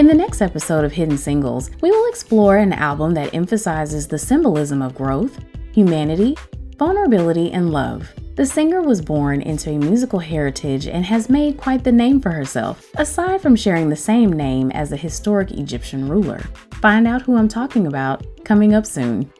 In the next episode of Hidden Singles, we will explore an album that emphasizes the symbolism of growth, humanity, vulnerability, and love. The singer was born into a musical heritage and has made quite the name for herself, aside from sharing the same name as a historic Egyptian ruler. Find out who I'm talking about coming up soon.